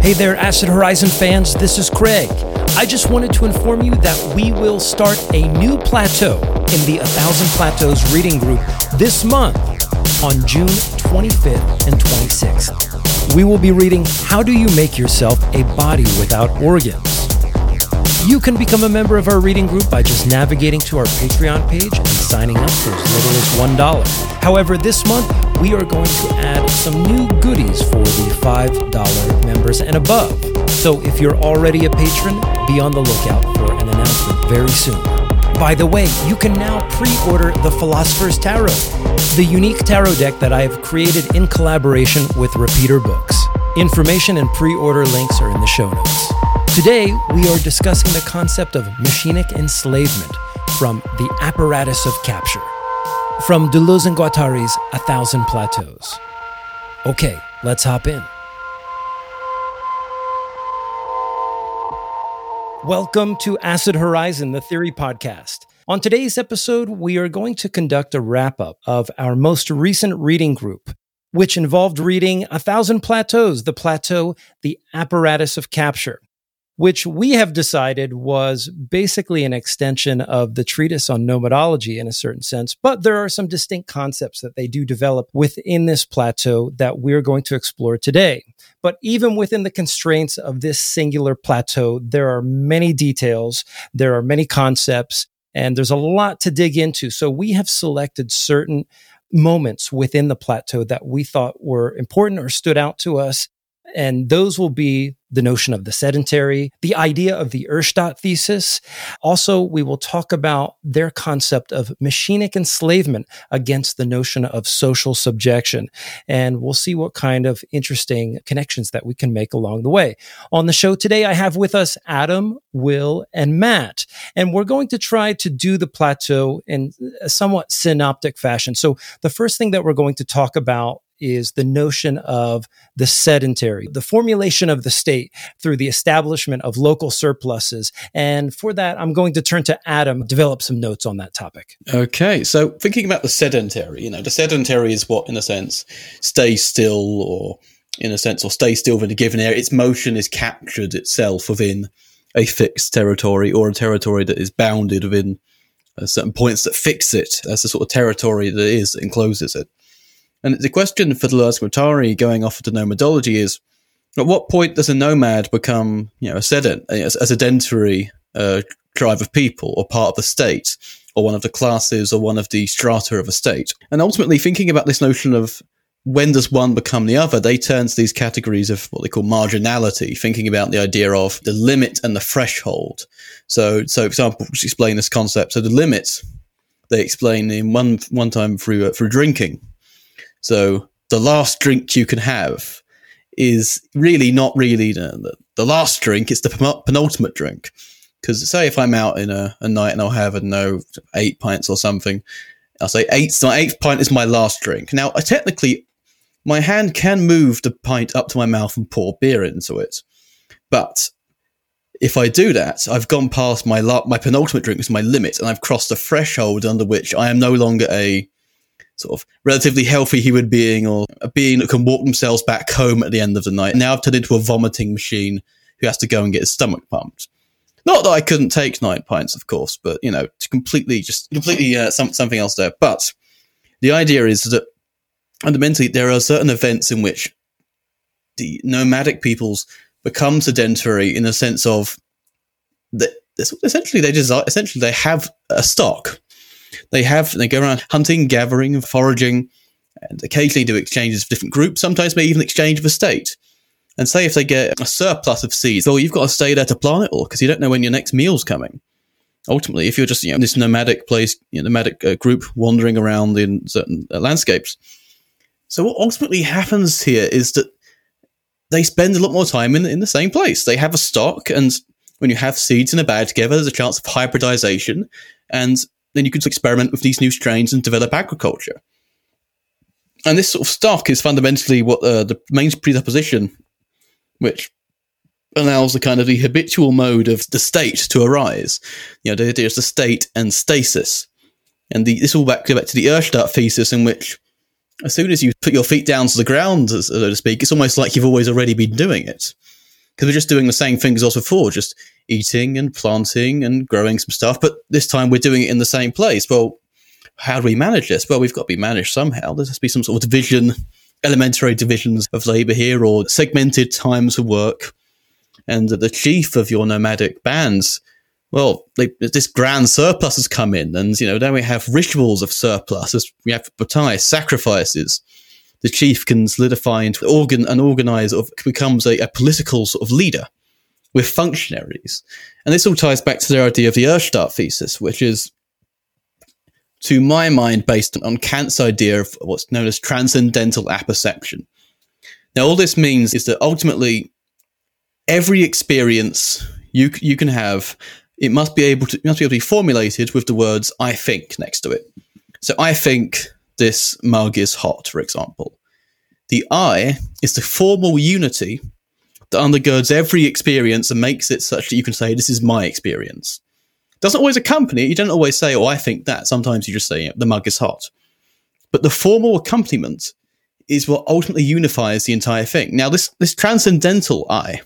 Hey there, Acid Horizon fans, this is Craig. I just wanted to inform you that we will start a new plateau in the A Thousand Plateaus reading group this month on June 25th and 26th. We will be reading How Do You Make Yourself a Body Without Organs? You can become a member of our reading group by just navigating to our Patreon page and signing up for as little as $1. However, this month we are going to add some new goodies for the $5 members and above. So if you're already a patron, be on the lookout for an announcement very soon. By the way, you can now pre order the Philosopher's Tarot, the unique tarot deck that I have created in collaboration with Repeater Books. Information and pre order links are in the show notes. Today, we are discussing the concept of machinic enslavement from the apparatus of capture. From Deleuze and Guattari's A Thousand Plateaus. Okay, let's hop in. Welcome to Acid Horizon, the Theory Podcast. On today's episode, we are going to conduct a wrap up of our most recent reading group, which involved reading A Thousand Plateaus, the plateau, the apparatus of capture which we have decided was basically an extension of the treatise on nomadology in a certain sense. But there are some distinct concepts that they do develop within this plateau that we're going to explore today. But even within the constraints of this singular plateau, there are many details, there are many concepts, and there's a lot to dig into. So we have selected certain moments within the plateau that we thought were important or stood out to us and those will be the notion of the sedentary, the idea of the Urstaat thesis. Also, we will talk about their concept of machinic enslavement against the notion of social subjection. And we'll see what kind of interesting connections that we can make along the way. On the show today, I have with us Adam, Will, and Matt. And we're going to try to do the plateau in a somewhat synoptic fashion. So the first thing that we're going to talk about is the notion of the sedentary, the formulation of the state through the establishment of local surpluses. And for that, I'm going to turn to Adam, develop some notes on that topic. Okay. So thinking about the sedentary, you know, the sedentary is what, in a sense, stays still or in a sense, or stay still within a given area. Its motion is captured itself within a fixed territory or a territory that is bounded within uh, certain points that fix it. That's the sort of territory that is encloses it. And the question for Deleuze Guattari going off into nomadology is at what point does a nomad become, you know, a sedent, a, sedentary uh, tribe of people or part of the state or one of the classes or one of the strata of a state? And ultimately, thinking about this notion of when does one become the other, they turn to these categories of what they call marginality, thinking about the idea of the limit and the threshold. So, so for example, explain this concept, so the limits they explain in one one time through uh, through drinking. So the last drink you can have is really not really the, the last drink, it's the penultimate drink. Because say if I'm out in a, a night and I'll have, I don't know, eight pints or something, I'll say eight, so my eighth pint is my last drink. Now, I technically, my hand can move the pint up to my mouth and pour beer into it. But if I do that, I've gone past my la- my penultimate drink, is my limit, and I've crossed a threshold under which I am no longer a sort of relatively healthy human being or a being that can walk themselves back home at the end of the night. Now I've turned into a vomiting machine who has to go and get his stomach pumped. Not that I couldn't take nine pints, of course, but you know, completely just completely uh, some, something else there. But the idea is that fundamentally there are certain events in which the nomadic peoples become sedentary in the sense of that essentially they desire essentially they have a stock they have they go around hunting, gathering, foraging, and occasionally do exchanges of different groups. Sometimes may even exchange of a state. And say if they get a surplus of seeds, well, you've got to stay there to plant it all because you don't know when your next meal's coming. Ultimately, if you're just you know this nomadic place, you know, nomadic uh, group wandering around in certain uh, landscapes. So what ultimately happens here is that they spend a lot more time in, in the same place. They have a stock, and when you have seeds in a bag together, there's a chance of hybridization, and then you could experiment with these new strains and develop agriculture. And this sort of stock is fundamentally what uh, the main presupposition, which allows the kind of the habitual mode of the state to arise. You know, the idea is the state and stasis. And the, this all back, back to the Urstaat thesis, in which as soon as you put your feet down to the ground, so to speak, it's almost like you've always already been doing it. because we're just doing the same things as us before, just eating and planting and growing some stuff. But this time we're doing it in the same place. Well, how do we manage this? Well, we've got to be managed somehow. There has to be some sort of division, elementary divisions of labor here, or segmented times of work. And the chief of your nomadic bands, well, they, this grand surplus has come in, and you know then we have rituals of surplus. As we have baptize sacrifices. The chief can solidify into organ and organize, or becomes a, a political sort of leader with functionaries. And this all ties back to their idea of the Urstaat thesis, which is to my mind, based on Kant's idea of what's known as transcendental apperception. Now, all this means is that ultimately, every experience you you can have, it must be able to must be able to be formulated with the words "I think" next to it. So, I think this mug is hot, for example. The I is the formal unity that undergirds every experience and makes it such that you can say, "This is my experience." doesn't always accompany it. You don't always say, "Oh, I think that." Sometimes you just say, "The mug is hot." But the formal accompaniment is what ultimately unifies the entire thing. Now, this this transcendental I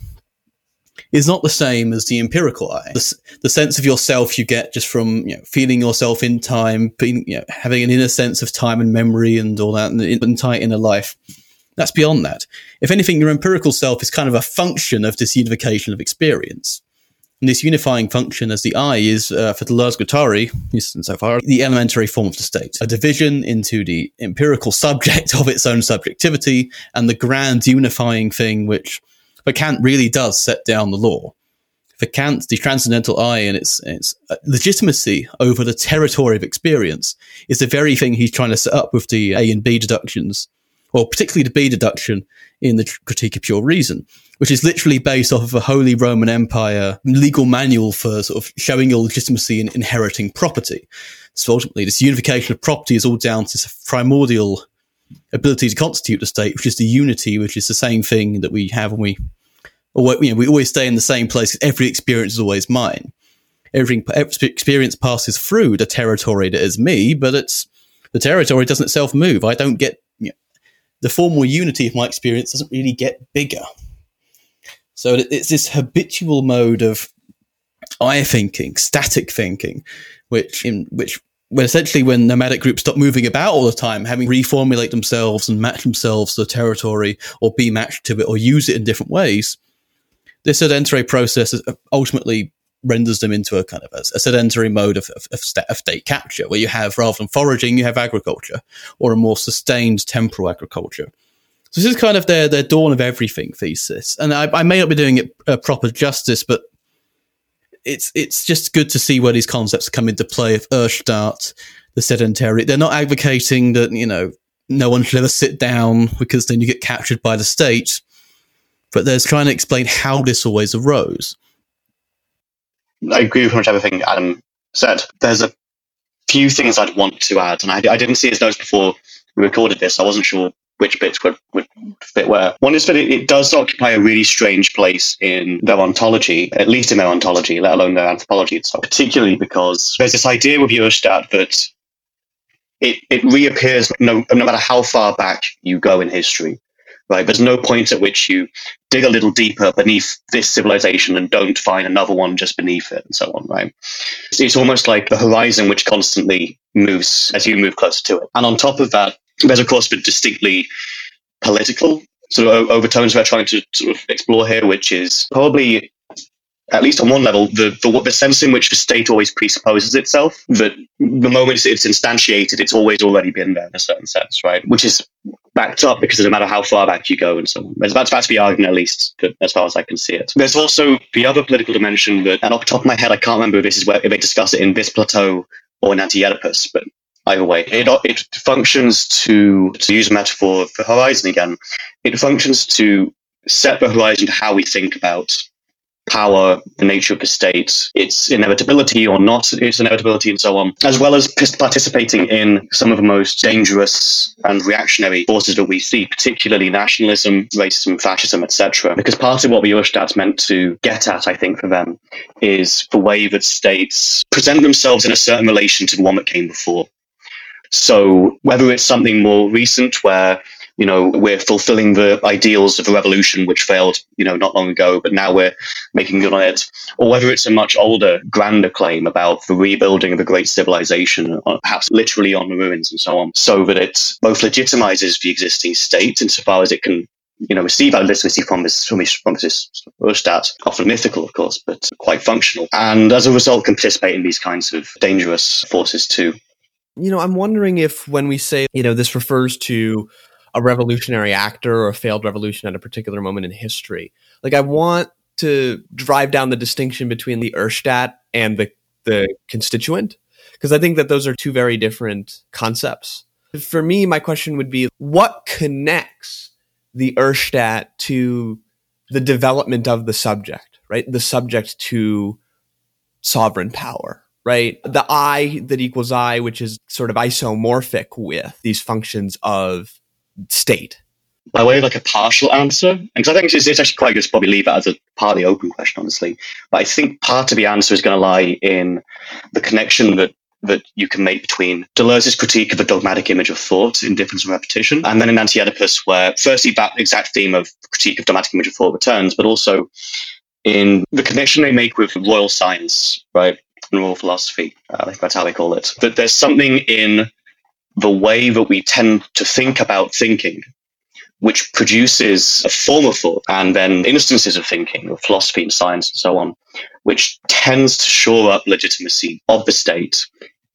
is not the same as the empirical I. The, the sense of yourself you get just from you know, feeling yourself in time, being, you know, having an inner sense of time and memory and all that, and the entire inner life. That's beyond that. If anything, your empirical self is kind of a function of this unification of experience. And this unifying function as the I is, uh, for Deleuze-Guattari, so far, the elementary form of the state. A division into the empirical subject of its own subjectivity and the grand unifying thing which, for Kant, really does set down the law. For Kant, the transcendental I and its, its uh, legitimacy over the territory of experience is the very thing he's trying to set up with the A and B deductions, or particularly the B deduction in the Critique of Pure Reason which is literally based off of a Holy Roman Empire legal manual for sort of showing your legitimacy in inheriting property. So ultimately, this unification of property is all down to this primordial ability to constitute the state, which is the unity, which is the same thing that we have when we, or you know, we always stay in the same place. Every experience is always mine. Every, experience passes through the territory that is me, but it's the territory doesn't itself move. I don't get the formal unity of my experience doesn't really get bigger. So it's this habitual mode of I thinking, static thinking, which in which when essentially when nomadic groups stop moving about all the time, having reformulate themselves and match themselves to the territory or be matched to it or use it in different ways, this sedentary process is ultimately renders them into a kind of a, a sedentary mode of, of, of, state capture, where you have rather than foraging, you have agriculture or a more sustained temporal agriculture. So this is kind of their their dawn of everything thesis, and I, I may not be doing it uh, proper justice, but it's it's just good to see where these concepts come into play. Of Urstaat, the sedentary, they're not advocating that you know no one should ever sit down because then you get captured by the state, but they're trying to explain how this always arose. I agree with much everything Adam said. There's a few things I'd want to add, and I, I didn't see his notes before we recorded this. I wasn't sure which bits would, would fit where. One is that it, it, does occupy a really strange place in their ontology, at least in their ontology, let alone their anthropology itself, particularly because there's this idea with Urstaat that it, it reappears no, no matter how far back you go in history. Right? There's no point at which you dig a little deeper beneath this civilization and don't find another one just beneath it, and so on. Right? It's, it's almost like the horizon which constantly moves as you move closer to it. And on top of that, there's, of course, the distinctly political sort of overtones we're trying to sort of explore here, which is probably, at least on one level, the, the, the sense in which the state always presupposes itself, that the moment it's instantiated, it's always already been there in a certain sense, right? Which is backed up because no matter how far back you go and so on. That's, that's the argument, at least, as far as I can see it. There's also the other political dimension that, and off the top of my head, I can't remember if this is where if they discuss it in this plateau or in Anti-Oedipus, but either way. It, it functions to, to use a metaphor for horizon again, it functions to set the horizon to how we think about power, the nature of the state, its inevitability or not its inevitability, and so on, as well as participating in some of the most dangerous and reactionary forces that we see, particularly nationalism, racism, fascism, etc. Because part of what the Urstaat's meant to get at, I think, for them, is the way that states present themselves in a certain relation to the one that came before. So whether it's something more recent where you know, we're fulfilling the ideals of a revolution which failed, you know, not long ago, but now we're making good on it, or whether it's a much older, grander claim about the rebuilding of a great civilization, uh, perhaps literally on the ruins and so on, so that it both legitimizes the existing state insofar as it can you know, receive our legitimacy from this, from this, from this Urstaat, often mythical, of course, but quite functional. And as a result, can participate in these kinds of dangerous forces too. You know, I'm wondering if when we say, you know, this refers to a revolutionary actor or a failed revolution at a particular moment in history, like I want to drive down the distinction between the Urstaat and the, the constituent, because I think that those are two very different concepts. For me, my question would be what connects the Urstaat to the development of the subject, right? The subject to sovereign power, right? The I that equals I, which is sort of isomorphic with these functions of state. By way of like a partial answer, because I think it's, it's actually quite good to probably leave it as a partly open question, honestly. But I think part of the answer is going to lie in the connection that that you can make between Deleuze's critique of the dogmatic image of thought in Difference and repetition, and then in Anti-Oedipus, where firstly that exact theme of critique of dogmatic image of thought returns, but also in the connection they make with royal science, right, and royal philosophy. Uh, I think that's how they call it. That there's something in the way that we tend to think about thinking which produces a form of thought and then instances of thinking, of philosophy and science and so on, which tends to shore up legitimacy of the state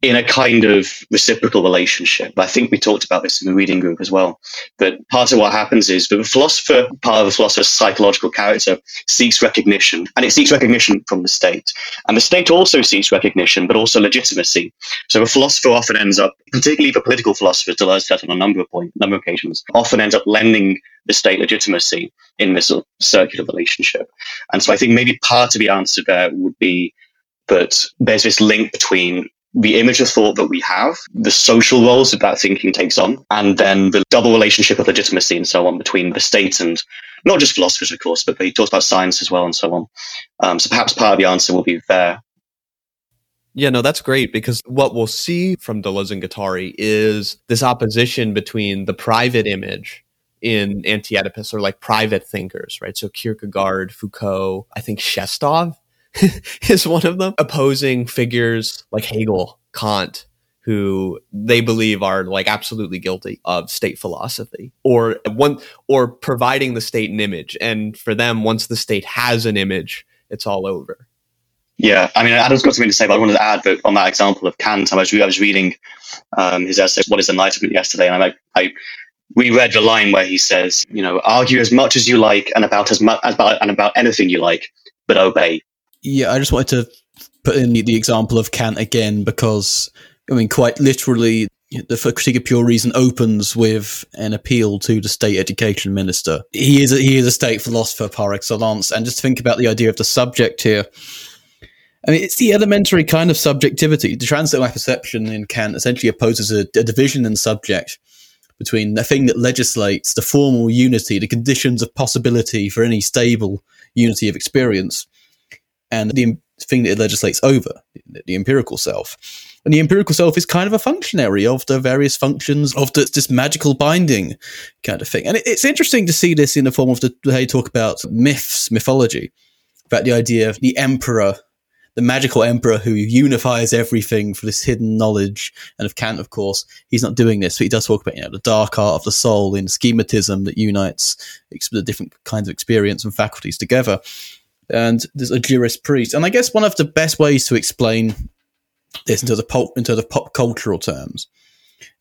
in a kind of reciprocal relationship. I think we talked about this in the reading group as well. That part of what happens is that the philosopher, part of the philosopher's psychological character, seeks recognition, and it seeks recognition from the state. And the state also seeks recognition, but also legitimacy. So the philosopher often ends up, particularly for political philosophers, Deleuze said on a number of point, number of occasions, often ends up lending the state legitimacy in this sort of circular relationship. And so I think maybe part of the answer there would be that there's this link between the image of thought that we have, the social roles that that thinking takes on, and then the double relationship of legitimacy and so on between the state and not just philosophers, of course, but he talks about science as well and so on. Um, so perhaps part of the answer will be there. Yeah, no, that's great because what we'll see from Deleuze and Guattari is this opposition between the private image in Anti-Oedipus or like private thinkers, right? So Kierkegaard, Foucault, I think Shestov is one of them, opposing figures like Hegel, Kant, who they believe are like absolutely guilty of state philosophy or one or providing the state an image. And for them, once the state has an image, it's all over. Yeah, I mean, Adam's got something to say, but I wanted to add that on that example of Kant, I was, I was reading um, his essay, What is Enlightenment, yesterday, and I, I reread the line where he says, you know, argue as much as you like and about as much about and about anything you like, but obey. Yeah, I just wanted to put in the, the example of Kant again because I mean, quite literally, the critique of pure reason opens with an appeal to the state education minister. He is a, he is a state philosopher par excellence, and just think about the idea of the subject here. I mean, it's the elementary kind of subjectivity. The transcendental apperception in Kant essentially opposes a, a division in subject between the thing that legislates the formal unity, the conditions of possibility for any stable unity of experience, and the thing that it legislates over, the empirical self. And the empirical self is kind of a functionary of the various functions of the, this magical binding kind of thing. And it's interesting to see this in the form of the how you talk about myths, mythology, about the idea of the emperor, the magical emperor who unifies everything for this hidden knowledge. And of Kant, of course, he's not doing this, but he does talk about you know the dark art of the soul in schematism that unites the different kinds of experience and faculties together and there's a jurist priest. And I guess one of the best ways to explain this into the pop into the pop cultural terms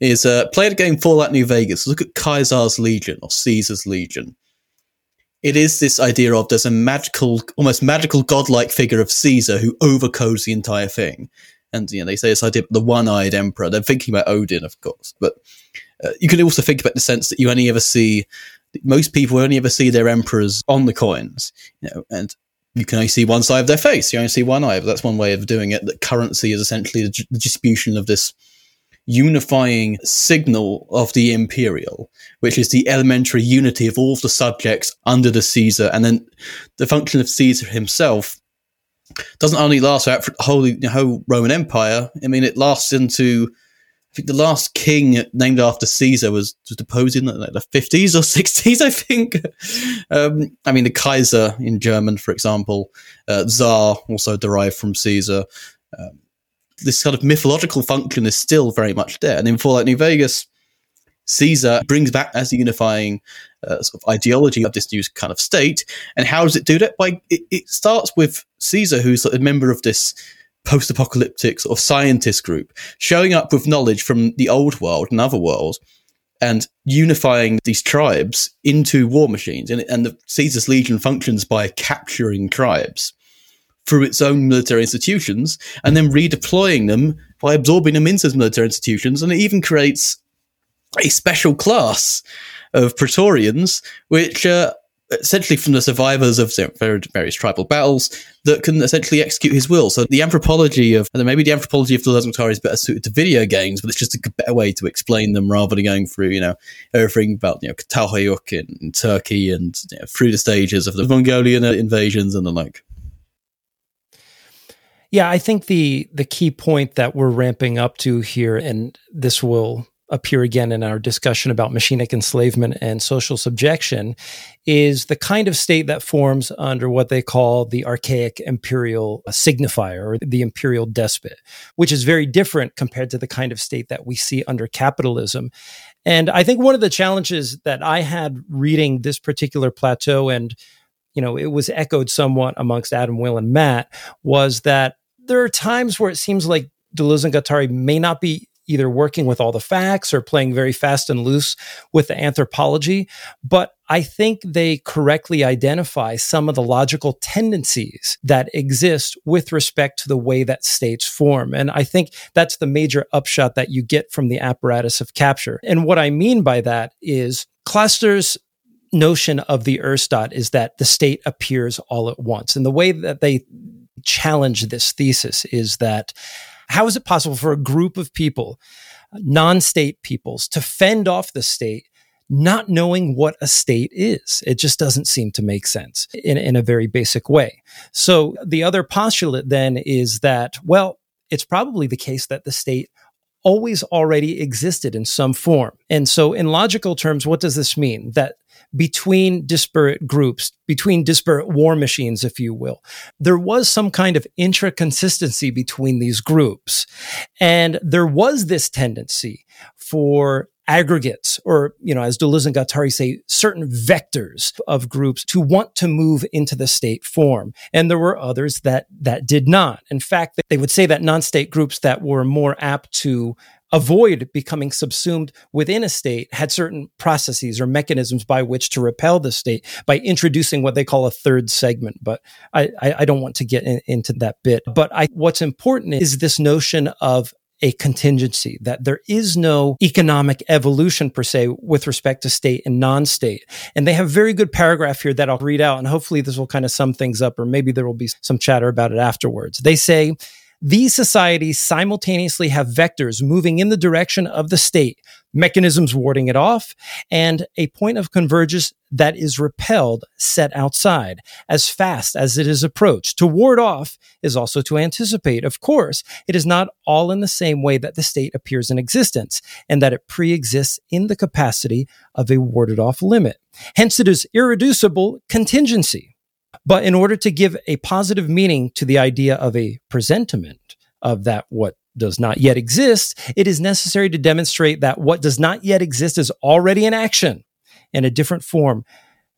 is uh, play the game Fallout New Vegas. Look at Caesar's Legion or Caesar's Legion. It is this idea of there's a magical, almost magical godlike figure of Caesar who overcodes the entire thing. And you know, they say this idea of the one-eyed emperor. They're thinking about Odin, of course, but uh, you can also think about the sense that you only ever see most people only ever see their emperors on the coins, you know, and you can only see one side of their face. You only see one eye. But that's one way of doing it. That currency is essentially the, distribution of this unifying signal of the imperial, which is the elementary unity of all of the subjects under the Caesar, and then the function of Caesar himself doesn't only last throughout the whole, the whole Roman Empire. I mean, it lasts into think the last king named after Caesar was, was deposed in like the 50s or 60s, I think. Um, I mean, the Kaiser in German, for example, uh, Tsar also derived from Caesar. Um, this kind of mythological function is still very much there. And in Fallout New Vegas, Caesar brings back as the unifying uh, sort of ideology of this new kind of state. And how does it do that? By it, it starts with Caesar, who's a member of this post-apocalyptic sort of scientist group, showing up with knowledge from the old world and other worlds, and unifying these tribes into war machines. And, and the Caesar's Legion functions by capturing tribes through its own military institutions and then redeploying them by absorbing them into military institutions. And it even creates a special class of Praetorians, which uh, essentially from the survivors of various tribal battles that can essentially execute his will. So the anthropology of, and maybe the anthropology of the Deleuze-Guattari is better suited to video games, but it's just a better way to explain them rather than going through, you know, everything about, you know, Çatalhöyük in, in Turkey and you know, through the stages of the Mongolian invasions and the like. Yeah, I think the the key point that we're ramping up to here, and this will appear again in our discussion about machinic enslavement and social subjection is the kind of state that forms under what they call the archaic imperial signifier or the imperial despot, which is very different compared to the kind of state that we see under capitalism. And I think one of the challenges that I had reading this particular plateau and you know, it was echoed somewhat amongst Adam, Will, and Matt was that there are times where it seems like Deleuze and Guattari may not be either working with all the facts or playing very fast and loose with the anthropology. But I think they correctly identify some of the logical tendencies that exist with respect to the way that states form. And I think that's the major upshot that you get from the apparatus of capture. And what I mean by that is Clastres' notion of the Urstaat is that the state appears all at once. And the way that they challenge this thesis is that how is it possible for a group of people, non state peoples, to fend off the state? Not knowing what a state is. It just doesn't seem to make sense in, in a very basic way. So the other postulate then is that, well, it's probably the case that the state always already existed in some form. And so, in logical terms, what does this mean? That between disparate groups, between disparate war machines, if you will. There was some kind of intra-consistency between these groups. And there was this tendency for aggregates or, you know, as Deleuze and Guattari say, certain vectors of groups to want to move into the state form. And there were others that, that did not. In fact, they would say that non-state groups that were more apt to avoid becoming subsumed within a state had certain processes or mechanisms by which to repel the state by introducing what they call a third segment. But I, I, I don't want to get in, into that bit. But I, what's important is this notion of a contingency, that there is no economic evolution per se with respect to state and non-state. And they have very good paragraph here that I'll read out and hopefully this will kind of sum things up or maybe there will be some chatter about it afterwards. They say, these societies simultaneously have vectors moving in the direction of the state, mechanisms warding it off, and a point of convergence that is repelled set outside as fast as it is approached. To ward off is also to anticipate. Of course, it is not all in the same way that the state appears in existence and that it pre-exists in the capacity of a warded off limit. Hence, it is irreducible contingency. But in order to give a positive meaning to the idea of a presentiment of that what does not yet exist, it is necessary to demonstrate that what does not yet exist is already in action in a different form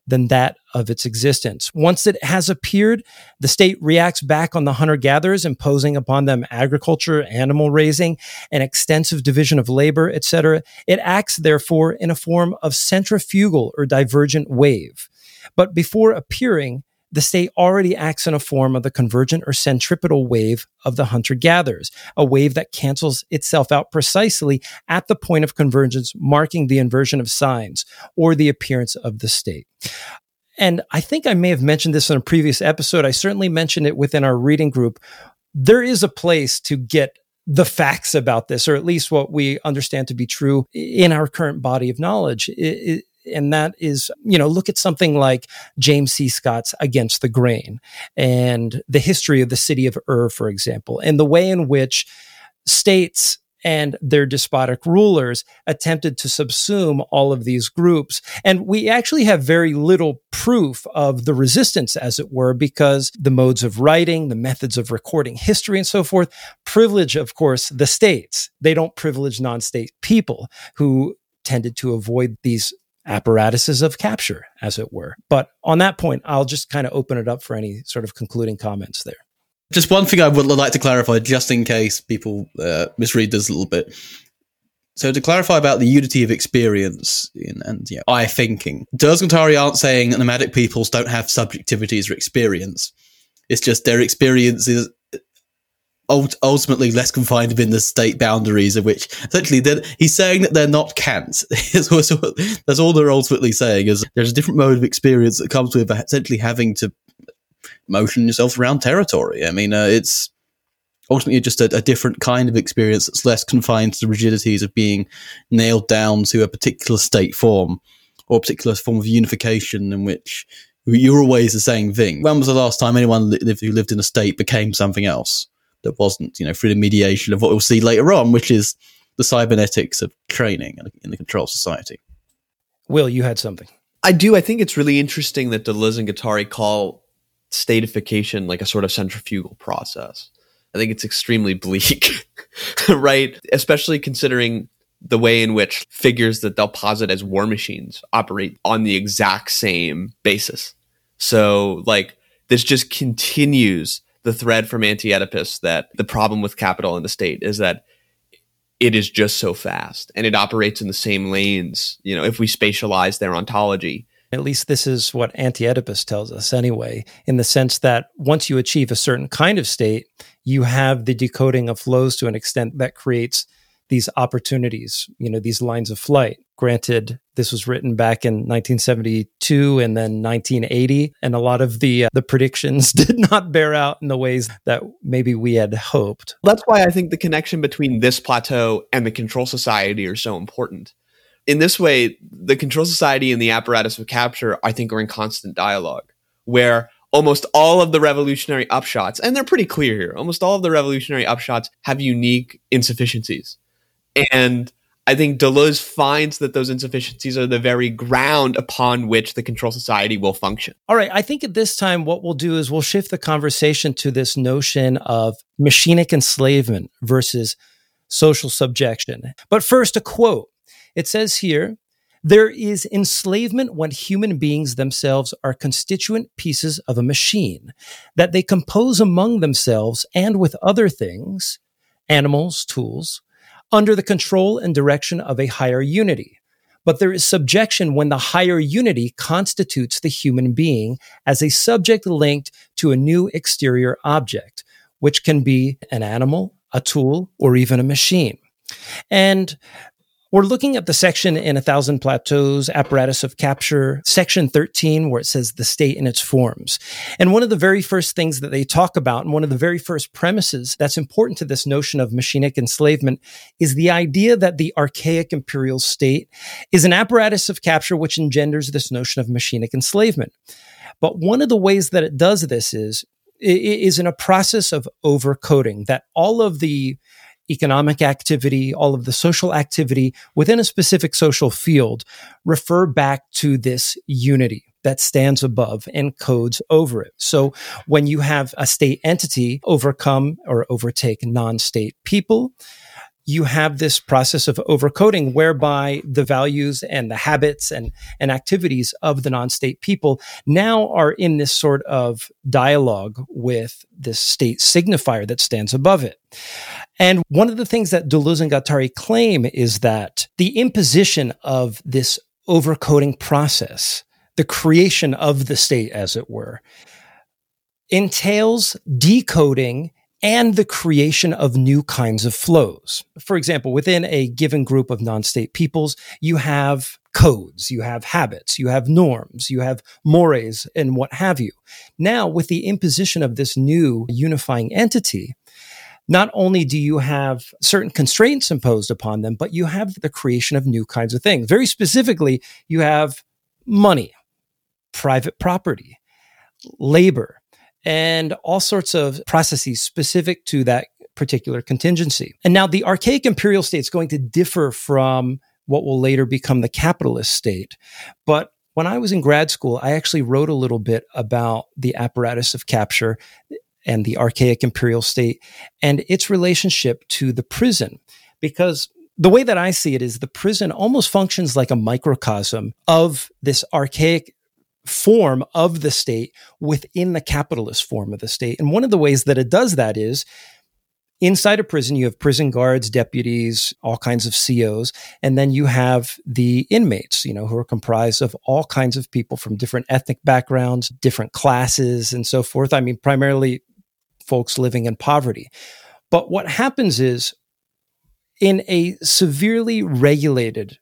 than that of its existence. Once it has appeared, the state reacts back on the hunter gatherers, imposing upon them agriculture, animal raising, an extensive division of labor, etc. It acts, therefore, in a form of centrifugal or divergent wave. But before appearing, the state already acts in a form of the convergent or centripetal wave of the hunter gatherers, a wave that cancels itself out precisely at the point of convergence, marking the inversion of signs or the appearance of the state. And I think I may have mentioned this in a previous episode. I certainly mentioned it within our reading group. There is a place to get the facts about this, or at least what we understand to be true in our current body of knowledge. It, and that is, you know, look at something like James C. Scott's Against the Grain and the history of the city of Ur, for example, and the way in which states and their despotic rulers attempted to subsume all of these groups. And we actually have very little proof of the resistance, as it were, because the modes of writing, the methods of recording history, and so forth privilege, of course, the states. They don't privilege non state people who tended to avoid these apparatuses of capture, as it were. But on that point, I'll just kind of open it up for any sort of concluding comments there. Just one thing I would like to clarify, just in case people uh, misread this a little bit. So to clarify about the unity of experience in, and yeah, I thinking, and aren't saying nomadic peoples don't have subjectivities or experience. It's just their experience is ultimately less confined within the state boundaries of which essentially he's saying that they're not Kant. that's all they're ultimately saying is there's a different mode of experience that comes with essentially having to motion yourself around territory. I mean, uh, it's ultimately just a, a, different kind of experience that's less confined to the rigidities of being nailed down to a particular state form or a particular form of unification in which you're always the same thing. When was the last time anyone lived, who lived in a state became something else that wasn't, you know, through the mediation of what we'll see later on, which is the cybernetics of training in the control society? Will, you had something. I do. I think it's really interesting that Deleuze and Guattari call statification like a sort of centrifugal process. I think it's extremely bleak, right? Especially considering the way in which figures that they'll posit as war machines operate on the exact same basis. So, like, this just continues the thread from Anti Oedipus that the problem with capital and the state is that it is just so fast and it operates in the same lanes. You know, if we spatialize their ontology, at least this is what Anti Oedipus tells us anyway, in the sense that once you achieve a certain kind of state, you have the decoding of flows to an extent that creates these opportunities, you know, these lines of flight. Granted, this was written back in 1972 and then 1980, and a lot of the uh, the predictions did not bear out in the ways that maybe we had hoped. That's why I think the connection between this plateau and the control society are so important in this way, the control society and the apparatus of capture, I think, are in constant dialogue, where almost all of the revolutionary upshots, and they're pretty clear here, almost all of the revolutionary upshots have unique insufficiencies. And I think Deleuze finds that those insufficiencies are the very ground upon which the control society will function. All right. I think at this time, what we'll do is we'll shift the conversation to this notion of machinic enslavement versus social subjection. But first, a quote it says here, there is enslavement when human beings themselves are constituent pieces of a machine, that they compose among themselves and with other things, animals, tools, under the control and direction of a higher unity. But there is subjection when the higher unity constitutes the human being as a subject linked to a new exterior object, which can be an animal, a tool, or even a machine. And we're looking at the section in A Thousand Plateaus, Apparatus of Capture, section 13, where it says the state and its forms. And one of the very first things that they talk about, and one of the very first premises that's important to this notion of machinic enslavement, is the idea that the archaic imperial state is an apparatus of capture which engenders this notion of machinic enslavement. But one of the ways that it does this is, is in a process of overcoding that all of the economic activity, all of the social activity within a specific social field refer back to this unity that stands above and codes over it. So when you have a state entity overcome or overtake non-state people, you have this process of overcoding whereby the values and the habits and, and activities of the non-state people now are in this sort of dialogue with this state signifier that stands above it. And one of the things that Deleuze and Guattari claim is that the imposition of this overcoding process, the creation of the state, as it were, entails decoding and the creation of new kinds of flows. For example, within a given group of non-state peoples, you have codes, you have habits, you have norms, you have mores and what have you. Now, with the imposition of this new unifying entity, not only do you have certain constraints imposed upon them, but you have the creation of new kinds of things. Very specifically, you have money, private property, labor, and all sorts of processes specific to that particular contingency. And now the archaic imperial state is going to differ from what will later become the capitalist state. But when I was in grad school, I actually wrote a little bit about the apparatus of capture and the archaic imperial state and its relationship to the prison. Because the way that I see it is the prison almost functions like a microcosm of this archaic form of the state within the capitalist form of the state. And one of the ways that it does that is inside a prison, you have prison guards, deputies, all kinds of COs, and then you have the inmates, you know, who are comprised of all kinds of people from different ethnic backgrounds, different classes, and so forth. I mean, primarily folks living in poverty. But what happens is in a severely regulated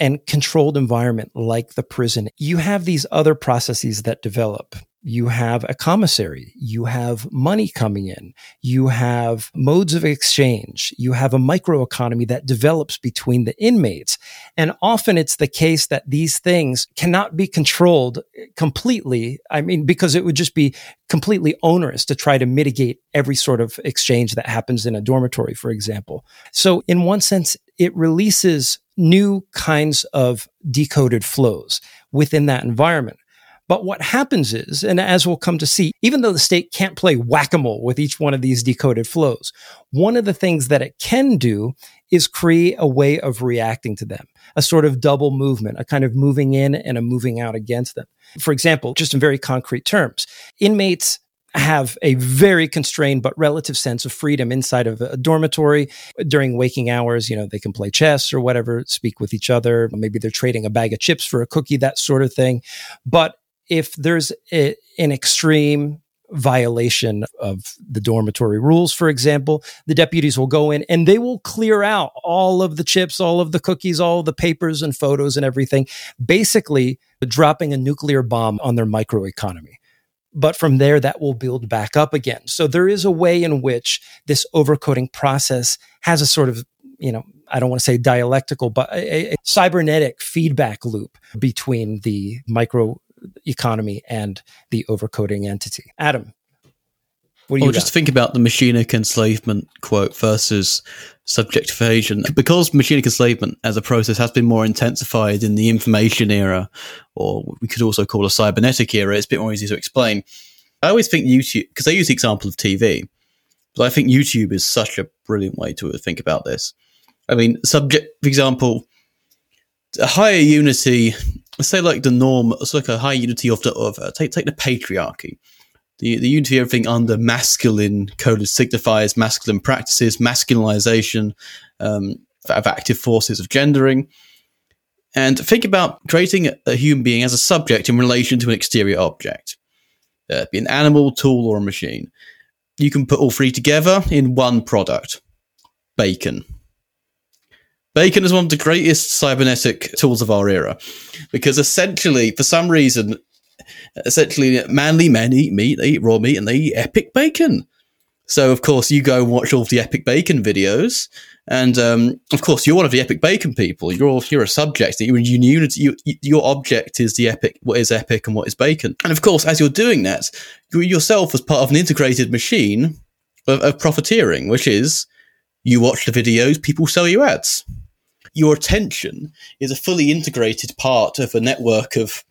and controlled environment like the prison, you have these other processes that develop you have a commissary, you have money coming in, you have modes of exchange, you have a microeconomy that develops between the inmates. And often it's the case that these things cannot be controlled completely. I mean, because it would just be completely onerous to try to mitigate every sort of exchange that happens in a dormitory, for example. So in one sense, it releases new kinds of decoded flows within that environment. But what happens is, and as we'll come to see, even though the state can't play whack a mole with each one of these decoded flows, one of the things that it can do is create a way of reacting to them, a sort of double movement, a kind of moving in and a moving out against them. For example, just in very concrete terms, inmates have a very constrained but relative sense of freedom inside of a dormitory. During waking hours you know they can play chess or whatever speak with each other. Maybe they're trading a bag of chips for a cookie that sort of thing. But if there's a, an extreme violation of the dormitory rules, for example, the deputies will go in and they will clear out all of the chips, all of the cookies, all the papers and photos and everything, basically dropping a nuclear bomb on their microeconomy. But from there, that will build back up again. So there is a way in which this overcoding process has a sort of, you know, I don't want to say dialectical, but a, a cybernetic feedback loop between the micro economy and the overcoding entity. Adam, what do you? Well, just think about the machinic enslavement quote versus subjectification. Because machinic enslavement as a process has been more intensified in the information era, or we could also call a cybernetic era, it's a bit more easy to explain. I always think YouTube, because I use the example of TV, but I think YouTube is such a brilliant way to think about this. I mean, subject, for example, a higher unity say like the norm, it's like a high unity of the uh, take take the patriarchy, the the unity of everything under masculine coded signifiers, masculine practices, masculinization um, of active forces of gendering, and think about creating a, a human being as a subject in relation to an exterior object, uh, be an animal, tool, or a machine. You can put all three together in one product, bacon. Bacon is one of the greatest cybernetic tools of our era because essentially, for some reason, essentially, manly men eat meat, they eat raw meat, and they eat epic bacon. So, of course, you go and watch all of the epic bacon videos, and um, of course, you're one of the epic bacon people. You're you're a subject. You're in unity. You, your object is the epic. What is epic and what is bacon? And of course, as you're doing that, you yourself as part of an integrated machine of, of profiteering, which is you watch the videos, people sell you ads your attention is a fully integrated part of a network of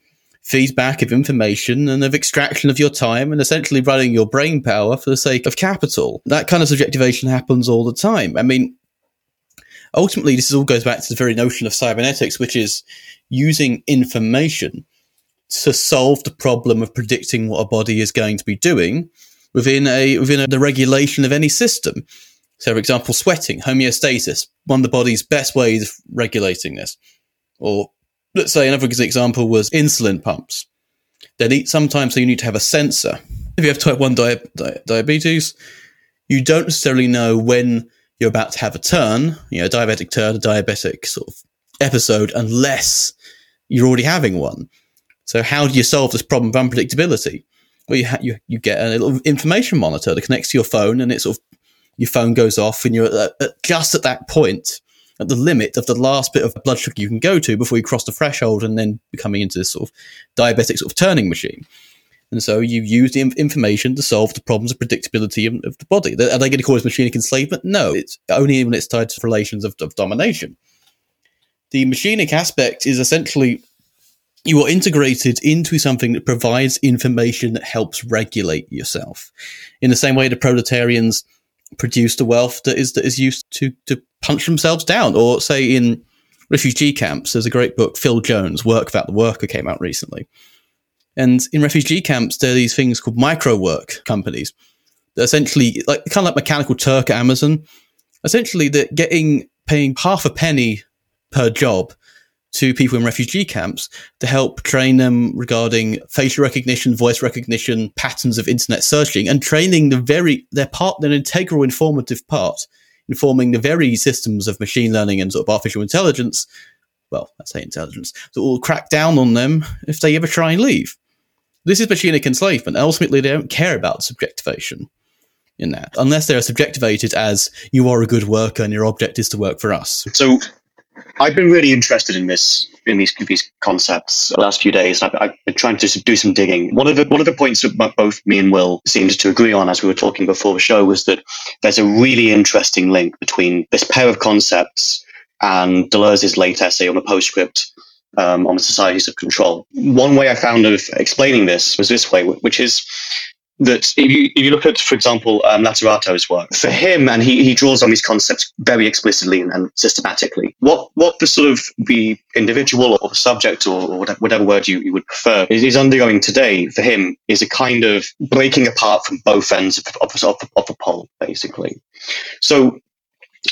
feedback of information and of extraction of your time and essentially running your brain power for the sake of capital. That kind of subjectivation happens all the time. I mean, ultimately, this all goes back to the very notion of cybernetics, which is using information to solve the problem of predicting what a body is going to be doing within a within a, the regulation of any system. So, for example, sweating, homeostasis, one of the body's best ways of regulating this. Or let's say another example was insulin pumps. They need, sometimes so you need to have a sensor. If you have type 1 di- di- diabetes, you don't necessarily know when you're about to have a turn, you know, a diabetic turn, a diabetic sort of episode, unless you're already having one. So, how do you solve this problem of unpredictability? Well, you, ha- you, you get a little information monitor that connects to your phone and it sort of your phone goes off and you're at, at, just at that point at the limit of the last bit of blood sugar you can go to before you cross the threshold and then becoming into this sort of diabetic sort of turning machine. And so you use the information to solve the problems of predictability of, of the body. Are they going to call this machinic enslavement? No, it's only when it's tied to relations of, of domination. The machinic aspect is essentially you are integrated into something that provides information that helps regulate yourself. In the same way the proletarians produce the wealth that is that is used to to punch themselves down, or say in refugee camps. There's a great book, Phil Jones, Work Without the Worker, came out recently. And in refugee camps, there are these things called micro work companies. That essentially, like kind of like Mechanical Turk Amazon. Essentially, they're getting paying half a penny per job to people in refugee camps to help train them regarding facial recognition, voice recognition, patterns of internet searching, and training the very their part, an integral informative part, informing the very systems of machine learning and sort of artificial intelligence. Well, let's say intelligence that will crack down on them if they ever try and leave. This is machinic enslavement. Ultimately, they don't care about subjectivation in that, unless they're subjectivated as you are a good worker and your object is to work for us. So I've been really interested in this in these these concepts the last few days. I've, I've, been trying to do some digging. One of the one of the points that both me and Will seemed to agree on as we were talking before the show was that there's a really interesting link between this pair of concepts and Deleuze's late essay on the postscript um, on the societies of control. One way I found of explaining this was this way, which is that if you, if you look at, for example, um, Lazzarato's work, for him, and he, he draws on these concepts very explicitly and, and, systematically, what, what the sort of the individual or the subject or, or whatever, word you, you would prefer is, is, undergoing today for him is a kind of breaking apart from both ends of, of, of, of the pole, basically. So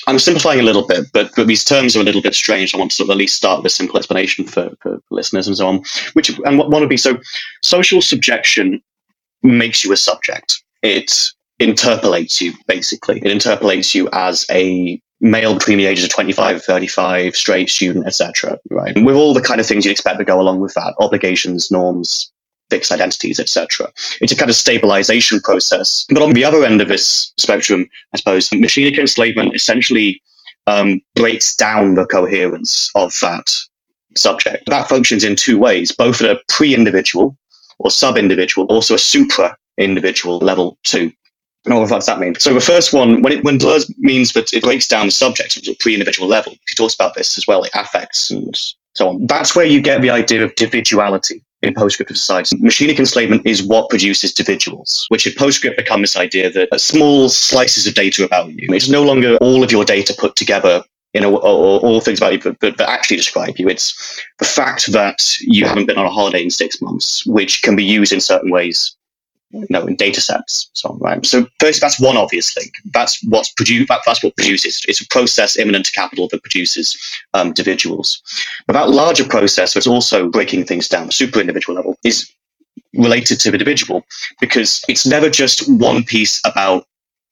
I'm simplifying a little bit, but, but these terms are a little bit strange. I want to sort of at least start with a simple explanation for, for listeners and so on. Which and what one would be so social subjection makes you a subject. It interpolates you, basically. It interpolates you as a male between the ages of 25 35 straight student etc right with all the kind of things you'd expect to go along with that obligations norms fixed identities etc it's a kind of stabilization process but on the other end of this spectrum i suppose machinic enslavement essentially um, breaks down the coherence of that subject that functions in two ways both at a pre-individual or sub-individual, also a supra-individual level too. And what does that mean? So the first one, when it, when Deleuze means that it breaks down the subject at a pre-individual level, he talks about this as well, like affects and so on. That's where you get the idea of individuality in post-scriptive society. Machinic enslavement is what produces individuals, which in post-script become this idea that small slices of data about you. It's no longer all of your data put together you know, or, all things about you but that, actually describe you. It's the fact that you haven't been on a holiday in six months, which can be used in certain ways, you know, in data sets. So, right. So first, that's one obvious link. That's what's produced. That, that's what produces. It's a process immanent to capital that produces um, individuals. But that larger process, that's also breaking things down, super individual level, is related to the individual because it's never just one piece about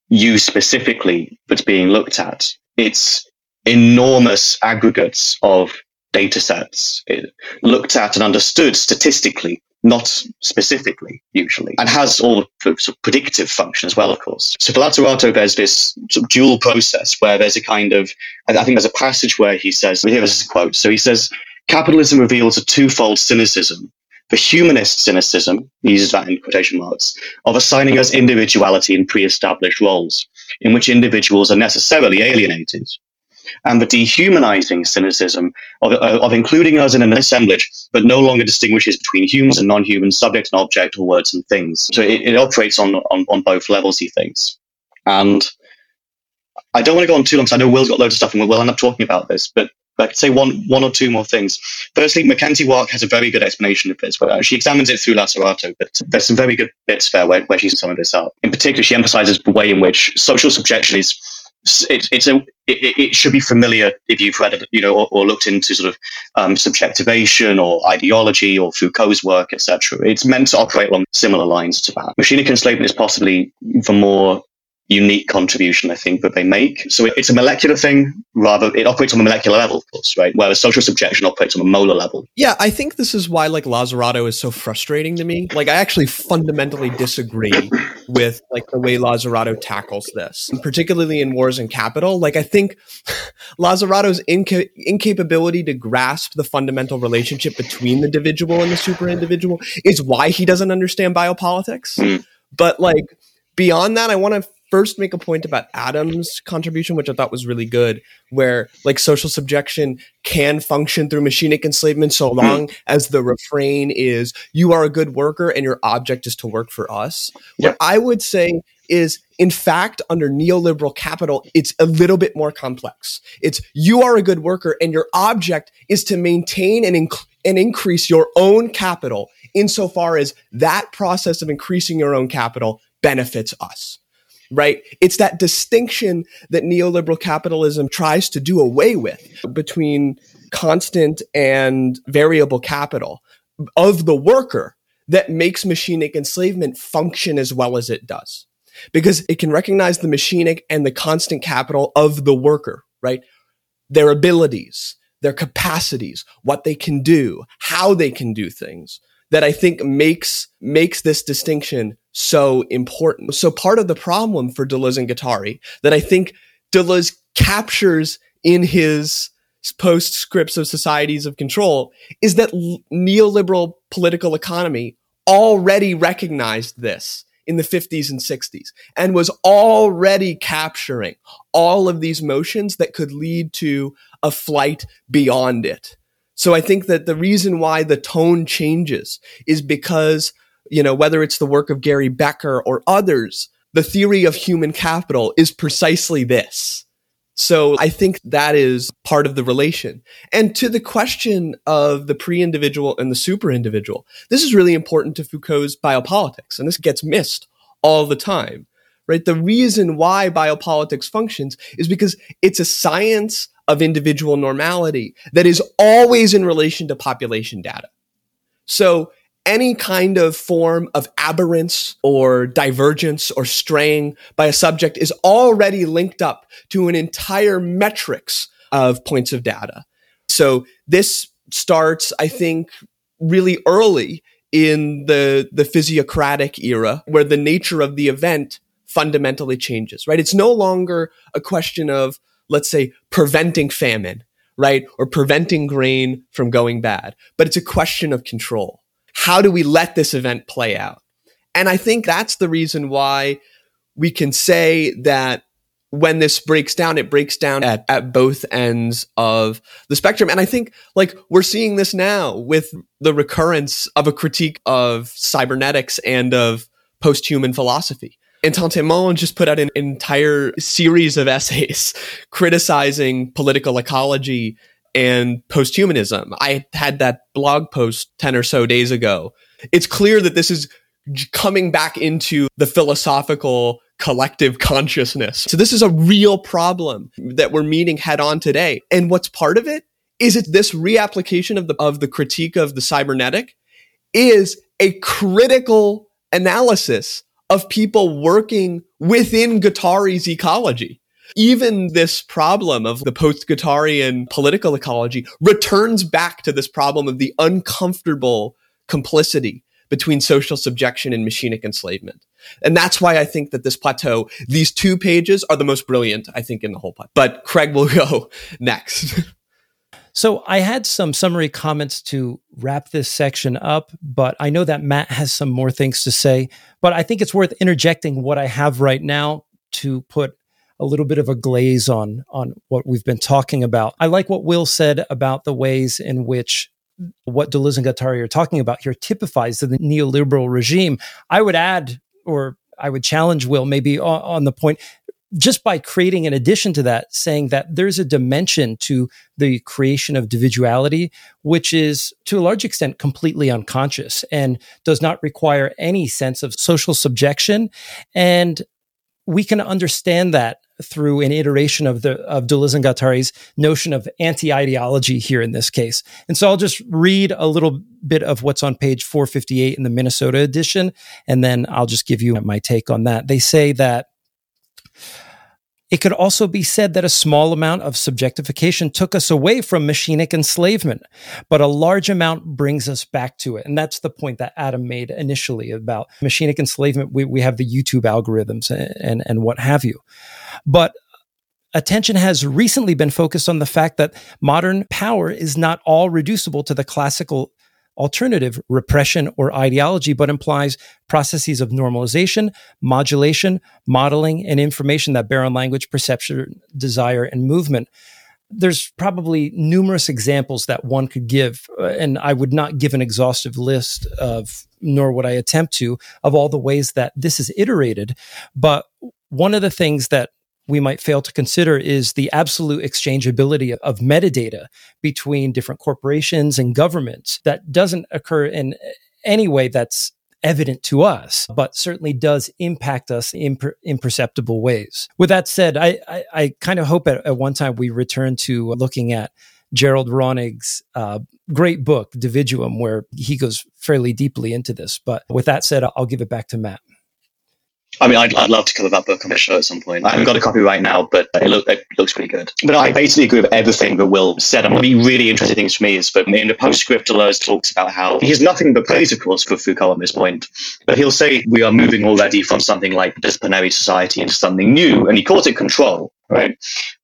you specifically that's being looked at. It's enormous aggregates of data sets eh, looked at and understood statistically, not specifically, usually, and has all the sort of predictive function as well, of course. So for Lazzarato, there's this sort of dual process where there's a kind of, I think there's a passage where he says, here is a quote. So he says, capitalism reveals a twofold cynicism. The humanist cynicism, he uses that in quotation marks, of assigning us individuality in pre-established roles, in which individuals are necessarily alienated and the dehumanizing cynicism of, uh, of including us in an assemblage, but no longer distinguishes between humans and non-human, subject and object, or words and things. So it, it operates on, on, on both levels, he thinks. And I don't want to go on too long because I know Will's got loads of stuff and we'll end up talking about this, but I could say one, one or two more things. Firstly, McKenzie Wark has a very good explanation of this. Where she examines it through Lazzarato, but there's some very good bits there where, where she's some of this up. In particular, she emphasizes the way in which social subjection is it, it's a it, it, should be familiar if you've read you know, or, or looked into sort of um, subjectivation or ideology or Foucault's work, etc. It's meant to operate along similar lines to that. Machinic enslavement is possibly the more unique contribution I think that they make. So it's a molecular thing rather it operates on a molecular level, of course, right? Whereas social subjection operates on a molar level. Yeah, I think this is why like Lazzarato is so frustrating to me. Like I actually fundamentally disagree with like the way Lazzarato tackles this, and particularly in Wars and Capital. Like I think Lazzarato's inca- incapability to grasp the fundamental relationship between the individual and the super individual is why he doesn't understand biopolitics. Mm. But like beyond that, I want to first make a point about Adams' contribution, which I thought was really good, where like social subjection can function through machinic enslavement so hmm. long as the refrain is you are a good worker and your object is to work for us. What I would say is in fact under neoliberal capital it's a little bit more complex. It's you are a good worker and your object is to maintain and, inc- and increase your own capital insofar as that process of increasing your own capital benefits us right? It's that distinction that neoliberal capitalism tries to do away with between constant and variable capital of the worker that makes machinic enslavement function as well as it does. Because it can recognize the machinic and the constant capital of the worker, right? Their abilities, their capacities, what they can do, how they can do things that I think makes makes this distinction so important. So part of the problem for Deleuze and Guattari that I think Deleuze captures in his postscripts of societies of control is that neoliberal political economy already recognized this in the 50s and 60s and was already capturing all of these motions that could lead to a flight beyond it. So I think that the reason why the tone changes is because you know, whether it's the work of Gary Becker or others, the theory of human capital is precisely this. So I think that is part of the relation. And to the question of the pre-individual and the super-individual, this is really important to Foucault's biopolitics, and this gets missed all the time, right? The reason why biopolitics functions is because it's a science of individual normality that is always in relation to population data. So any kind of form of aberrance or divergence or straying by a subject is already linked up to an entire metrics of points of data. So this starts, I think, really early in the, the physiocratic era where the nature of the event fundamentally changes, right? It's no longer a question of, let's say, preventing famine, right? Or preventing grain from going bad, but it's a question of control how do we let this event play out? And I think that's the reason why we can say that when this breaks down, it breaks down at, at both ends of the spectrum. And I think like we're seeing this now with the recurrence of a critique of cybernetics and of post-human philosophy. Entente just put out an entire series of essays criticizing political ecology and posthumanism. I had that blog post 10 or so days ago. It's clear that this is coming back into the philosophical collective consciousness. So this is a real problem that we're meeting head on today. And what's part of it is it this reapplication of the of the critique of the cybernetic is a critical analysis of people working within Guattari's ecology even this problem of the post-Guattarian political ecology returns back to this problem of the uncomfortable complicity between social subjection and machinic enslavement. And that's why I think that this plateau, these two pages are the most brilliant, I think, in the whole plateau. But Craig will go next. So I had some summary comments to wrap this section up, but I know that Matt has some more things to say. But I think it's worth interjecting what I have right now to put a little bit of a glaze on on what we've been talking about. I like what Will said about the ways in which what Deleuze and Guattari are talking about here typifies the neoliberal regime. I would add, or I would challenge Will maybe on, on the point just by creating an addition to that, saying that there's a dimension to the creation of individuality, which is to a large extent completely unconscious and does not require any sense of social subjection. And we can understand that through an iteration of the of Deleuze and Guattari's notion of anti-ideology here in this case. And so I'll just read a little bit of what's on page 458 in the Minnesota edition, and then I'll just give you my take on that. They say that It could also be said that a small amount of subjectification took us away from machinic enslavement, but a large amount brings us back to it. And that's the point that Adam made initially about machinic enslavement. We, we have the YouTube algorithms and, and, and what have you. But attention has recently been focused on the fact that modern power is not all reducible to the classical alternative repression or ideology, but implies processes of normalization, modulation, modeling, and information that bear on language, perception, desire, and movement. There's probably numerous examples that one could give, uh, and I would not give an exhaustive list of, nor would I attempt to, of all the ways that this is iterated. But one of the things that we might fail to consider is the absolute exchangeability of metadata between different corporations and governments that doesn't occur in any way that's evident to us, but certainly does impact us in per- imperceptible ways. With that said, I, I, I kind of hope at, at, one time we return to looking at Gerald Raunig's uh, great book, Dividuum, where he goes fairly deeply into this. But with that said, I'll give it back to Matt. I mean, I'd, I'd love to cover that book on the show at some point. I haven't got a copy right now, but it, look, it looks pretty good. But I basically agree with everything that Will said. And one of the really interesting things for me is that in the postscript, Deleuze talks about how he has nothing but praise, of course, for Foucault at this point. But he'll say we are moving already from something like disciplinary society into something new, and he calls it control, right?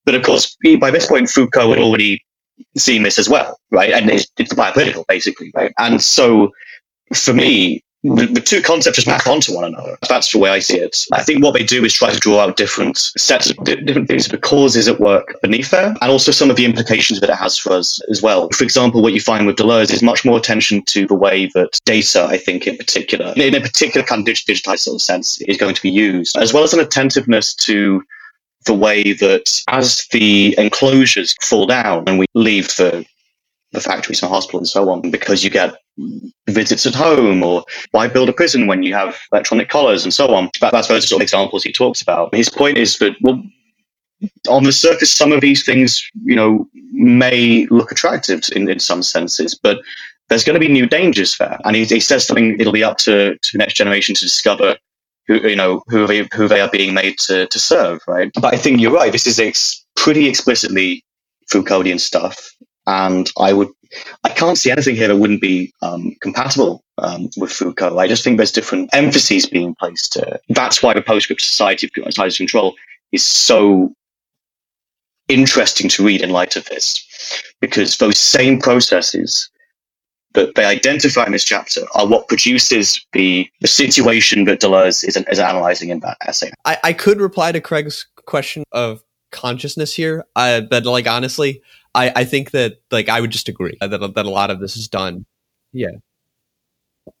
But of course, by this point, Foucault had already seen this as well, right? And it's, it's biopolitical, basically, right? And so for me, the, two concepts just map onto one another. That's the way I see it. I think what they do is try to draw out different sets of different things, the causes at work beneath there, and also some of the implications that it has for us as well. For example, what you find with Deleuze is much more attention to the way that data, I think in particular, in a particular kind of digitized sort of sense, is going to be used, as well as an attentiveness to the way that as the enclosures fall down and we leave the the factories and hospitals and so on because you get visits at home or why build a prison when you have electronic collars and so on. That, that's those sort of examples he talks about. His point is that, well, on the surface, some of these things, you know, may look attractive in, in some senses, but there's going to be new dangers there. And he, he says something, it'll be up to, to the next generation to discover who, you know, who they, who they are being made to, to serve, right? But I think you're right. This is ex- pretty explicitly Foucauldian stuff and I would I can't see anything here that wouldn't be um, compatible um, with Foucault. I just think there's different emphases being placed. That's why the Postscript Society of Control is so interesting to read in light of this, because those same processes that they identify in this chapter are what produces the, the situation that Deleuze is, is analyzing in that essay. I, I could reply to Craig's question of consciousness here, but like honestly, I, I think that like I would just agree that that a lot of this is done. Yeah.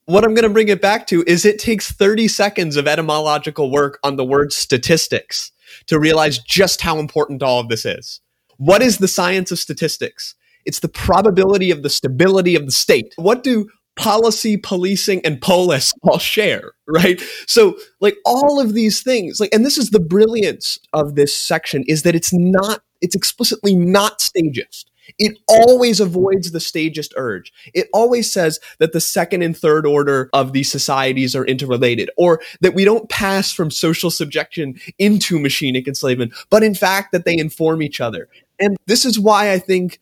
What I'm going to bring it back to is it takes 30 seconds of etymological work on the word statistics to realize just how important all of this is. What is the science of statistics? It's the probability of the stability of the state. What do policy, policing, and polis all share, right? So, like all of these things, like, and this is the brilliance of this section is that it's not it's explicitly not stagist. It always avoids the stagist urge. It always says that the second and third order of these societies are interrelated, or that we don't pass from social subjection into machinic enslavement, but in fact that they inform each other. And this is why I think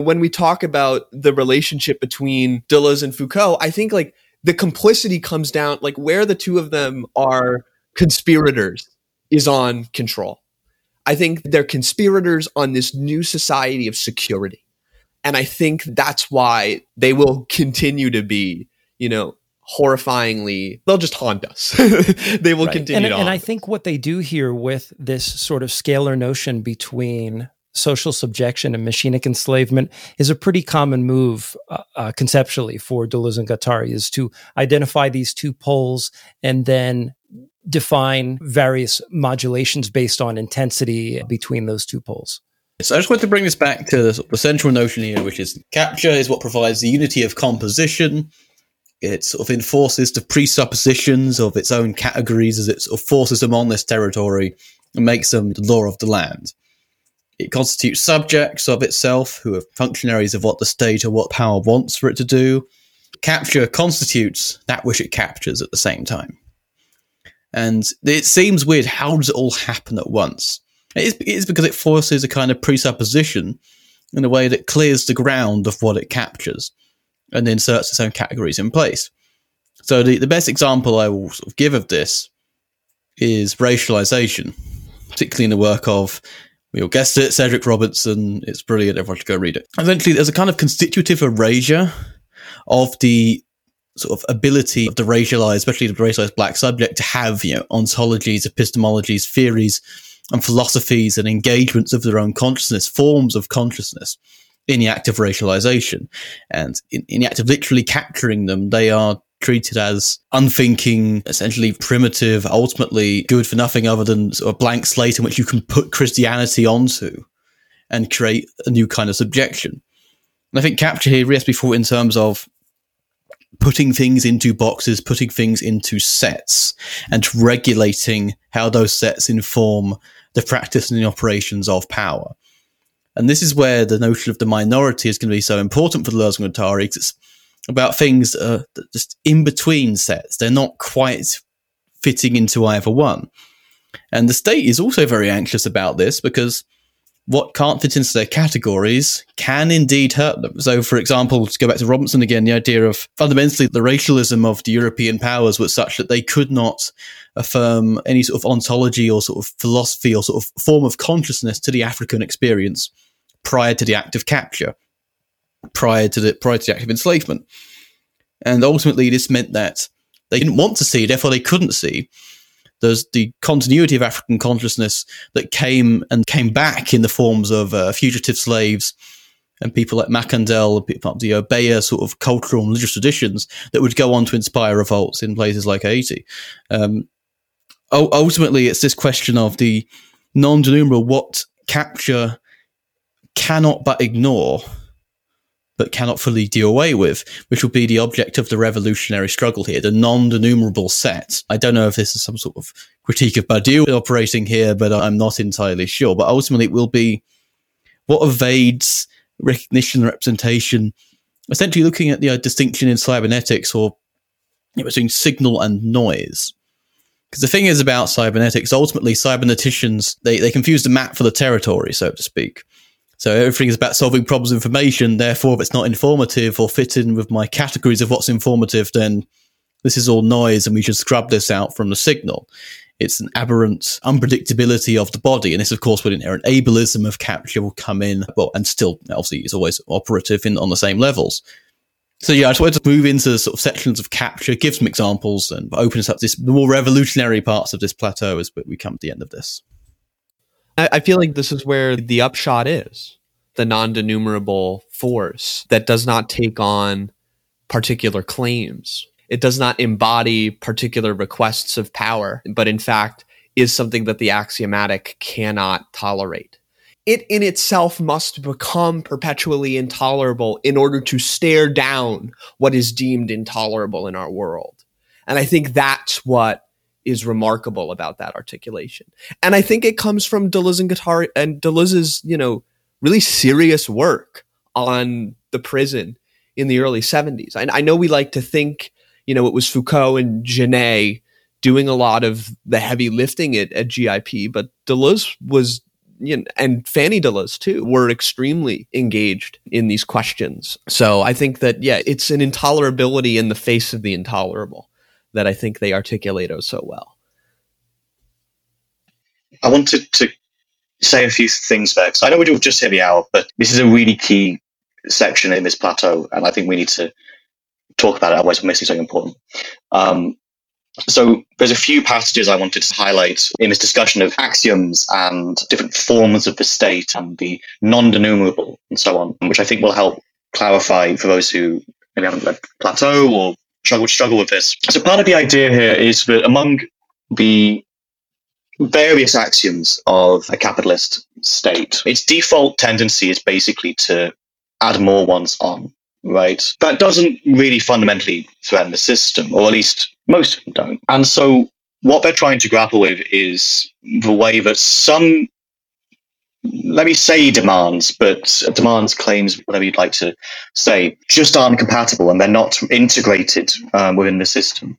when we talk about the relationship between Deleuze and Foucault, I think like the complicity comes down, like where the two of them are conspirators is on control I think they're conspirators on this new society of security. And I think that's why they will continue to be, you know, horrifyingly, they'll just haunt us. they will right. continue and, and I think what they do here with this sort of scalar notion between social subjection and machinic enslavement is a pretty common move uh, uh, conceptually for Deleuze and Guattari is to identify these two poles and then define various modulations based on intensity between those two poles. So I just want to bring this back to the, the, central notion here, which is capture is what provides the unity of composition. It sort of enforces the presuppositions of its own categories as it sort of forces them on this territory and makes them the law of the land. It constitutes subjects of itself who are functionaries of what the state or what power wants for it to do. Capture constitutes that which it captures at the same time. And it seems weird. How does it all happen at once? It is, it is because it forces a kind of presupposition in a way that clears the ground of what it captures and inserts its own categories in place. So the, the best example I will sort of give of this is racialization, particularly in the work of we all guessed it, Cedric Robinson. It's brilliant. Everyone should go read it. Eventually, there's a kind of constitutive erasure of the sort of ability of the racialized, especially the racialized black subject, to have you know ontologies, epistemologies, theories, and philosophies and engagements of their own consciousness, forms of consciousness in the act of racialization. And in, in the act of literally capturing them, they are treated as unthinking, essentially primitive, ultimately good for nothing other than sort of a blank slate in which you can put Christianity onto and create a new kind of subjection. And I think capture here has to be in terms of putting things into boxes, putting things into sets, and regulating how those sets inform the practice and the operations of power. And this is where the notion of the minority is going to be so important for the Guattari, because it's about things that are just in between sets. They're not quite fitting into either one. And the state is also very anxious about this because what can't fit into their categories can indeed hurt them. So, for example, to go back to Robinson again, the idea of fundamentally the racialism of the European powers was such that they could not affirm any sort of ontology or sort of philosophy or sort of form of consciousness to the African experience prior to the act of capture, prior to the prior to the act of enslavement. And ultimately, this meant that they didn't want to see, therefore, they couldn't see there's the continuity of African consciousness that came and came back in the forms of uh, fugitive slaves and people like Makandal, people the Obeah sort of cultural and religious traditions that would go on to inspire revolts in places like Haiti. Um, ultimately, it's this question of the non-denouement, what capture cannot but ignore but cannot fully do away with, which will be the object of the revolutionary struggle here, the non-denumerable set. I don't know if this is some sort of critique of Badiou operating here, but I'm not entirely sure. But ultimately, it will be what evades recognition and representation, essentially looking at the uh, distinction in cybernetics or you know, between signal and noise. Because the thing is about cybernetics, ultimately, cyberneticians, they, they confuse the map for the territory, so to speak. So everything is about solving problems information. Therefore, if it's not informative or fit in with my categories of what's informative, then this is all noise and we should scrub this out from the signal. It's an aberrant unpredictability of the body. And this, of course, would inherent ableism of capture will come in. Well, and still, obviously, it's always operative in, on the same levels. So yeah, I just wanted to move into sort of sections of capture, give some examples, and open us up this the more revolutionary parts of this plateau as we come to the end of this. I feel like this is where the upshot is the non denumerable force that does not take on particular claims. It does not embody particular requests of power, but in fact is something that the axiomatic cannot tolerate. It in itself must become perpetually intolerable in order to stare down what is deemed intolerable in our world. And I think that's what is remarkable about that articulation. And I think it comes from Deleuze and Guattari and Deleuze's, you know, really serious work on the prison in the early 70s. I, I know we like to think, you know, it was Foucault and Genet doing a lot of the heavy lifting at, at GIP, but Deleuze was you know, and Fanny Deleuze too were extremely engaged in these questions. So I think that yeah, it's an intolerability in the face of the intolerable that I think they articulate oh so well. I wanted to say a few things there because I know we have just hit the hour, but this is a really key section in this plateau, and I think we need to talk about it. Otherwise, we're missing something important. Um, so there's a few passages I wanted to highlight in this discussion of axioms and different forms of the state and the non-denumerable and so on, which I think will help clarify for those who maybe haven't read Plateau or struggle struggle with this. So part of the idea here is that among the various axioms of a capitalist state, its default tendency is basically to add more ones on. Right. That doesn't really fundamentally threaten the system, or at least most of them don't. And so what they're trying to grapple with is the way that some let me say demands, but demands, claims, whatever you'd like to say, just aren't compatible and they're not integrated um, within the system.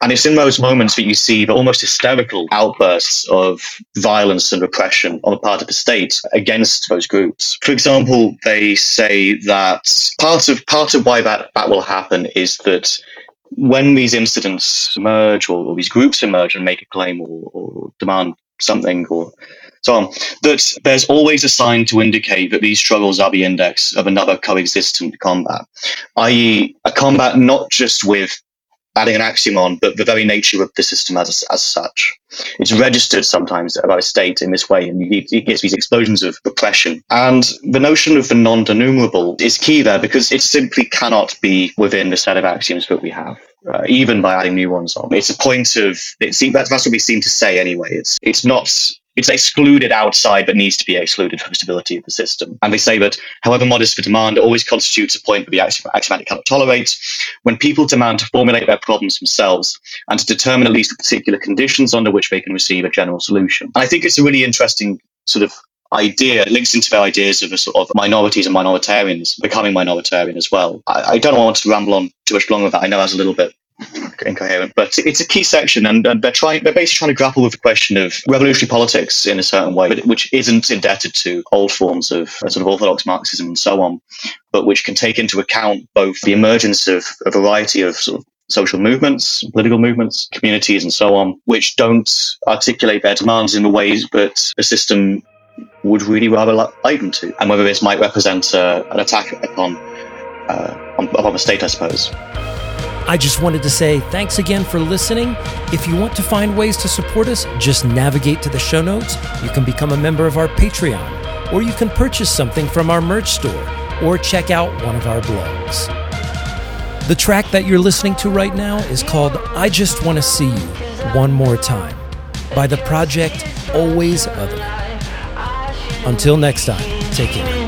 And it's in those moments that you see the almost hysterical outbursts of violence and repression on the part of the state against those groups. For example, they say that part of part of why that, that will happen is that when these incidents emerge or, or these groups emerge and make a claim or, or demand something or so that there's always a sign to indicate that these struggles are the index of another coexistent combat, i.e., a combat not just with adding an axiom on, but the very nature of the system as, as such. It's registered sometimes by a state in this way, and it gets these explosions of repression. And the notion of the non-denumerable is key there because it simply cannot be within the set of axioms that we have. Uh, even by adding new ones on, it's a point of it's that's, that's what we seem to say anyway. It's it's not it's excluded outside but needs to be excluded for the stability of the system. And they say that, however modest the demand, always constitutes a point that the axiomatic cannot tolerate. When people demand to formulate their problems themselves and to determine at least the particular conditions under which they can receive a general solution. And I think it's a really interesting sort of idea. It links into their ideas of a sort of minorities and minoritarians becoming minoritarian as well. I, I don't want to ramble on too much longer with that. I know that's a little bit incoherent, but it's a key section, and, and, they're trying. They're basically trying to grapple with the question of revolutionary politics in a certain way, but which isn't indebted to old forms of sort of orthodox Marxism and so on, but which can take into account both the emergence of a variety of sort of social movements, political movements, communities, and so on, which don't articulate their demands in the ways that the system would really rather like them to, and whether this might represent uh, an attack upon uh, on, upon the state, I suppose. I just wanted to say thanks again for listening. If you want to find ways to support us, just navigate to the show notes. You can become a member of our Patreon, or you can purchase something from our merch store, or check out one of our blogs. The track that you're listening to right now is called I Just Want to See You One More Time by the project Always Other. Until next time, take care.